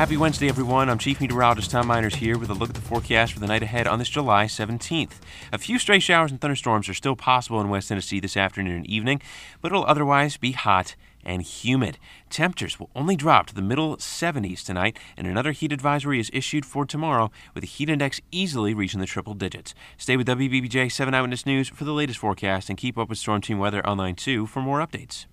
Happy Wednesday, everyone. I'm Chief Meteorologist Tom Meiners here with a look at the forecast for the night ahead on this July 17th. A few stray showers and thunderstorms are still possible in West Tennessee this afternoon and evening, but it'll otherwise be hot and humid. Temperatures will only drop to the middle 70s tonight, and another heat advisory is issued for tomorrow, with a heat index easily reaching the triple digits. Stay with WBBJ 7 Eyewitness News for the latest forecast and keep up with Storm Team Weather Online too for more updates.